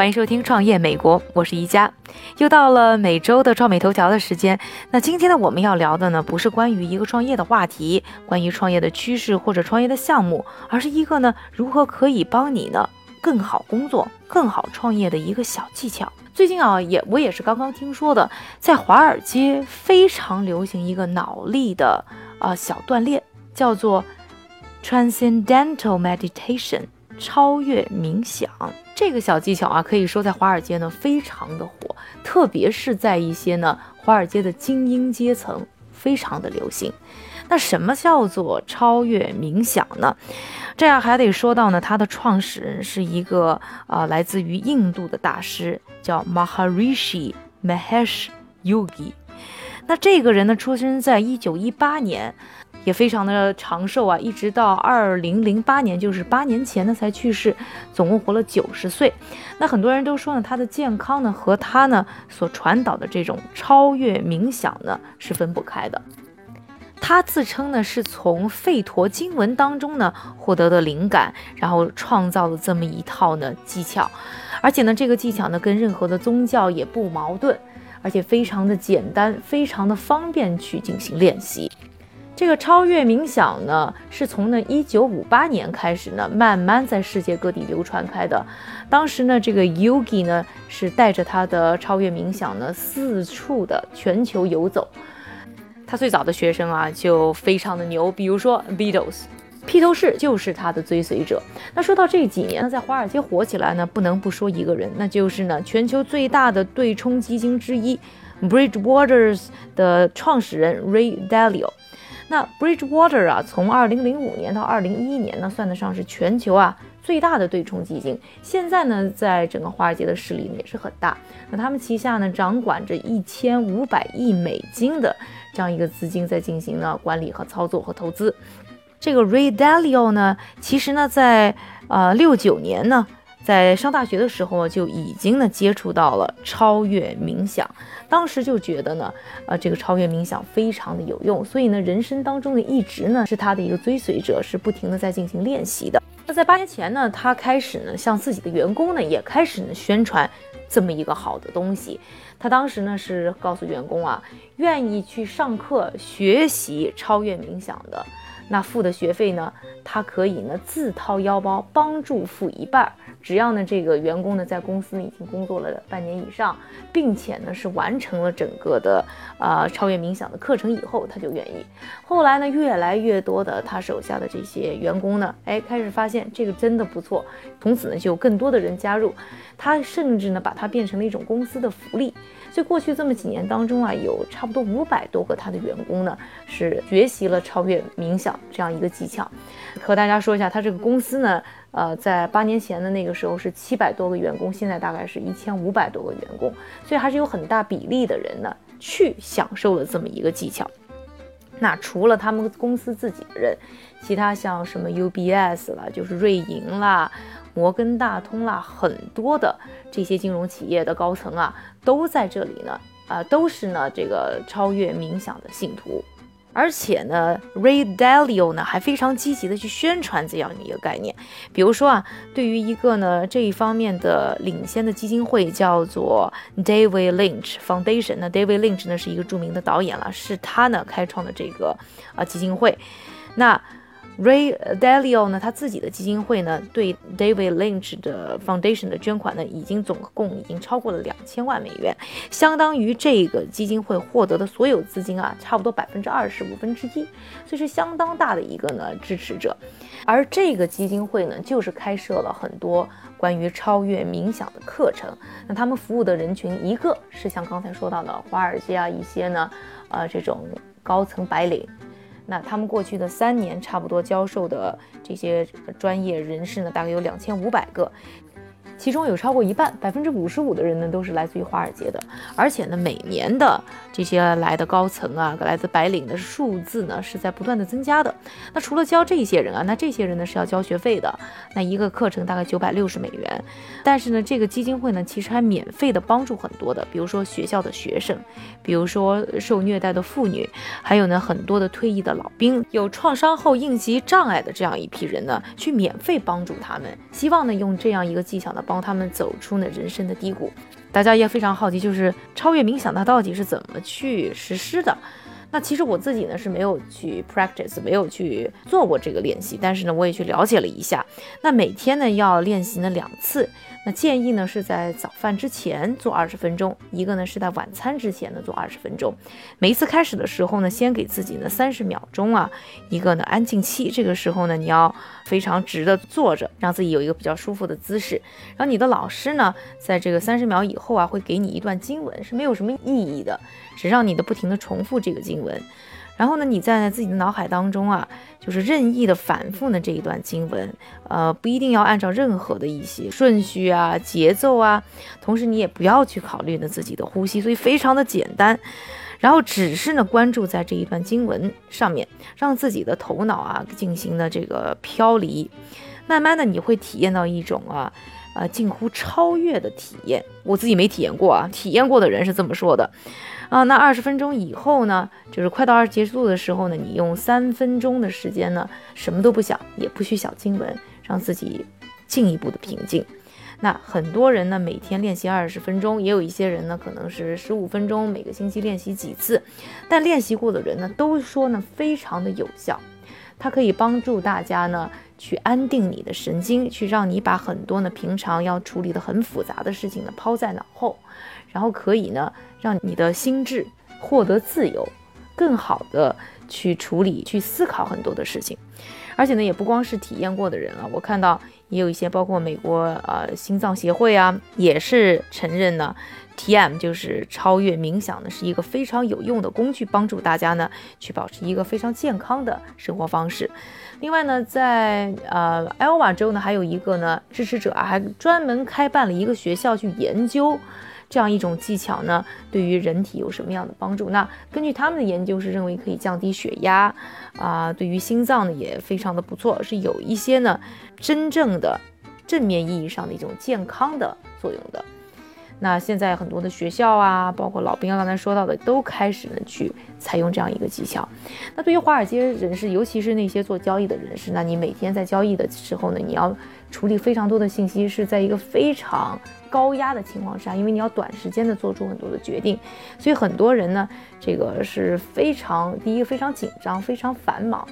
欢迎收听《创业美国》，我是宜家。又到了每周的创美头条的时间。那今天呢，我们要聊的呢，不是关于一个创业的话题，关于创业的趋势或者创业的项目，而是一个呢，如何可以帮你呢更好工作、更好创业的一个小技巧。最近啊，也我也是刚刚听说的，在华尔街非常流行一个脑力的啊小锻炼，叫做 Transcendental Meditation。超越冥想这个小技巧啊，可以说在华尔街呢非常的火，特别是在一些呢华尔街的精英阶层非常的流行。那什么叫做超越冥想呢？这样还得说到呢，它的创始人是一个啊来自于印度的大师，叫 Maharishi Mahesh Yogi。那这个人呢，出生在一九一八年。也非常的长寿啊，一直到二零零八年，就是八年前呢才去世，总共活了九十岁。那很多人都说呢，他的健康呢和他呢所传导的这种超越冥想呢是分不开的。他自称呢是从吠陀经文当中呢获得的灵感，然后创造了这么一套呢技巧，而且呢这个技巧呢跟任何的宗教也不矛盾，而且非常的简单，非常的方便去进行练习。这个超越冥想呢，是从呢一九五八年开始呢，慢慢在世界各地流传开的。当时呢，这个 Yogi 呢是带着他的超越冥想呢，四处的全球游走。他最早的学生啊，就非常的牛，比如说 Beatles，披头士就是他的追随者。那说到这几年呢，在华尔街火起来呢，不能不说一个人，那就是呢全球最大的对冲基金之一 Bridgewaters 的创始人 Ray Dalio。那 Bridgewater 啊，从二零零五年到二零一一年呢，算得上是全球啊最大的对冲基金。现在呢，在整个华尔街的势力也是很大。那他们旗下呢，掌管着一千五百亿美金的这样一个资金，在进行呢管理和操作和投资。这个 Ray Dalio 呢，其实呢，在呃六九年呢。在上大学的时候就已经呢接触到了超越冥想，当时就觉得呢，呃，这个超越冥想非常的有用，所以呢，人生当中呢一直呢是他的一个追随者，是不停的在进行练习的。那在八年前呢，他开始呢向自己的员工呢也开始呢宣传这么一个好的东西。他当时呢是告诉员工啊，愿意去上课学习超越冥想的。那付的学费呢？他可以呢自掏腰包帮助付一半，只要呢这个员工呢在公司已经工作了半年以上，并且呢是完成了整个的呃超越冥想的课程以后，他就愿意。后来呢越来越多的他手下的这些员工呢，哎开始发现这个真的不错，从此呢就有更多的人加入，他甚至呢把它变成了一种公司的福利。所以过去这么几年当中啊，有差不多五百多个他的员工呢是学习了超越冥想。这样一个技巧，和大家说一下，他这个公司呢，呃，在八年前的那个时候是七百多个员工，现在大概是一千五百多个员工，所以还是有很大比例的人呢去享受了这么一个技巧。那除了他们公司自己的人，其他像什么 UBS 啦，就是瑞银啦、摩根大通啦，很多的这些金融企业的高层啊，都在这里呢，啊，都是呢这个超越冥想的信徒。而且呢，Ray Dalio 呢还非常积极的去宣传这样的一个概念。比如说啊，对于一个呢这一方面的领先的基金会叫做 David Lynch Foundation。那 David Lynch 呢是一个著名的导演了，是他呢开创的这个啊基金会。那 Ray Dalio 呢，他自己的基金会呢，对 David Lynch 的 Foundation 的捐款呢，已经总共已经超过了两千万美元，相当于这个基金会获得的所有资金啊，差不多百分之二十五分之一，所以是相当大的一个呢支持者。而这个基金会呢，就是开设了很多关于超越冥想的课程。那他们服务的人群，一个是像刚才说到的华尔街啊一些呢，呃这种高层白领。那他们过去的三年，差不多教授的这些专业人士呢，大概有两千五百个，其中有超过一半，百分之五十五的人呢，都是来自于华尔街的，而且呢，每年的这些来的高层啊，来自白领的数字呢是在不断的增加的。那除了教这些人啊，那这些人呢是要交学费的。那一个课程大概九百六十美元，但是呢，这个基金会呢其实还免费的帮助很多的，比如说学校的学生，比如说受虐待的妇女，还有呢很多的退役的老兵，有创伤后应激障碍的这样一批人呢，去免费帮助他们，希望呢用这样一个技巧呢帮他们走出那人生的低谷。大家也非常好奇，就是超越冥想它到底是怎么去实施的？那其实我自己呢是没有去 practice，没有去做过这个练习，但是呢我也去了解了一下。那每天呢要练习呢两次。那建议呢是在早饭之前做二十分钟，一个呢是在晚餐之前呢做二十分钟。每一次开始的时候呢，先给自己呢三十秒钟啊，一个呢安静期。这个时候呢，你要非常直的坐着，让自己有一个比较舒服的姿势。然后你的老师呢，在这个三十秒以后啊，会给你一段经文，是没有什么意义的，只让你的不停的重复这个经文。然后呢，你在自己的脑海当中啊，就是任意的反复呢这一段经文，呃，不一定要按照任何的一些顺序啊、节奏啊，同时你也不要去考虑呢自己的呼吸，所以非常的简单。然后只是呢关注在这一段经文上面，让自己的头脑啊进行的这个飘离，慢慢的你会体验到一种啊，啊近乎超越的体验。我自己没体验过啊，体验过的人是这么说的。啊，那二十分钟以后呢，就是快到二结束的时候呢，你用三分钟的时间呢，什么都不想，也不许想经文，让自己进一步的平静。那很多人呢，每天练习二十分钟，也有一些人呢，可能是十五分钟，每个星期练习几次。但练习过的人呢，都说呢，非常的有效。它可以帮助大家呢，去安定你的神经，去让你把很多呢平常要处理的很复杂的事情呢抛在脑后。然后可以呢，让你的心智获得自由，更好的去处理、去思考很多的事情。而且呢，也不光是体验过的人啊，我看到也有一些，包括美国呃心脏协会啊，也是承认呢，TM 就是超越冥想呢，是一个非常有用的工具，帮助大家呢去保持一个非常健康的生活方式。另外呢，在呃艾奥瓦州呢，还有一个呢支持者啊，还专门开办了一个学校去研究。这样一种技巧呢，对于人体有什么样的帮助？那根据他们的研究是认为可以降低血压，啊，对于心脏呢也非常的不错，是有一些呢真正的正面意义上的一种健康的作用的。那现在很多的学校啊，包括老兵刚才说到的，都开始呢去采用这样一个技巧。那对于华尔街人士，尤其是那些做交易的人士，那你每天在交易的时候呢，你要处理非常多的信息，是在一个非常高压的情况下，因为你要短时间的做出很多的决定，所以很多人呢，这个是非常第一个非常紧张，非常繁忙，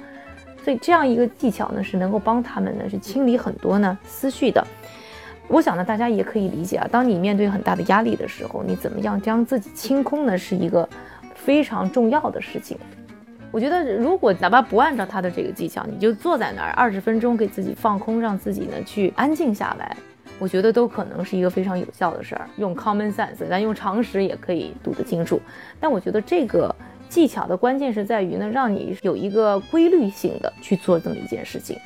所以这样一个技巧呢，是能够帮他们呢是清理很多呢思绪的。我想呢，大家也可以理解啊。当你面对很大的压力的时候，你怎么样将自己清空呢？是一个非常重要的事情。我觉得，如果哪怕不按照他的这个技巧，你就坐在那儿二十分钟，给自己放空，让自己呢去安静下来，我觉得都可能是一个非常有效的事儿。用 common sense，但用常识也可以读得清楚。但我觉得这个技巧的关键是在于呢，让你有一个规律性的去做这么一件事情，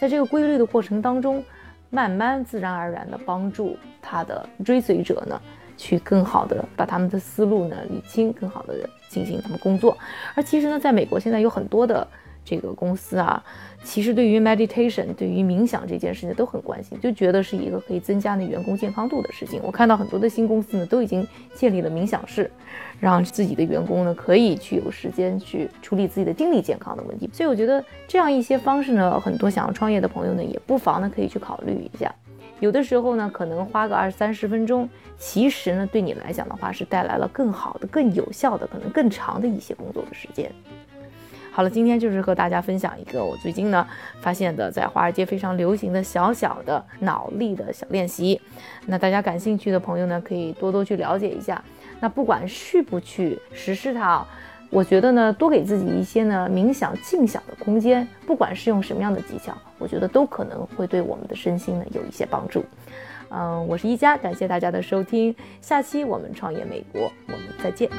在这个规律的过程当中。慢慢自然而然的帮助他的追随者呢，去更好的把他们的思路呢理清，更好的进行他们工作。而其实呢，在美国现在有很多的。这个公司啊，其实对于 meditation，对于冥想这件事情都很关心，就觉得是一个可以增加那员工健康度的事情。我看到很多的新公司呢，都已经建立了冥想室，让自己的员工呢可以去有时间去处理自己的精力健康的问题。所以我觉得这样一些方式呢，很多想要创业的朋友呢，也不妨呢可以去考虑一下。有的时候呢，可能花个二三十分钟，其实呢对你来讲的话，是带来了更好的、更有效的、可能更长的一些工作的时间。好了，今天就是和大家分享一个我最近呢发现的在华尔街非常流行的小小的脑力的小练习。那大家感兴趣的朋友呢，可以多多去了解一下。那不管去不去实施它啊，我觉得呢，多给自己一些呢冥想静想的空间，不管是用什么样的技巧，我觉得都可能会对我们的身心呢有一些帮助。嗯，我是一佳，感谢大家的收听，下期我们创业美国，我们再见。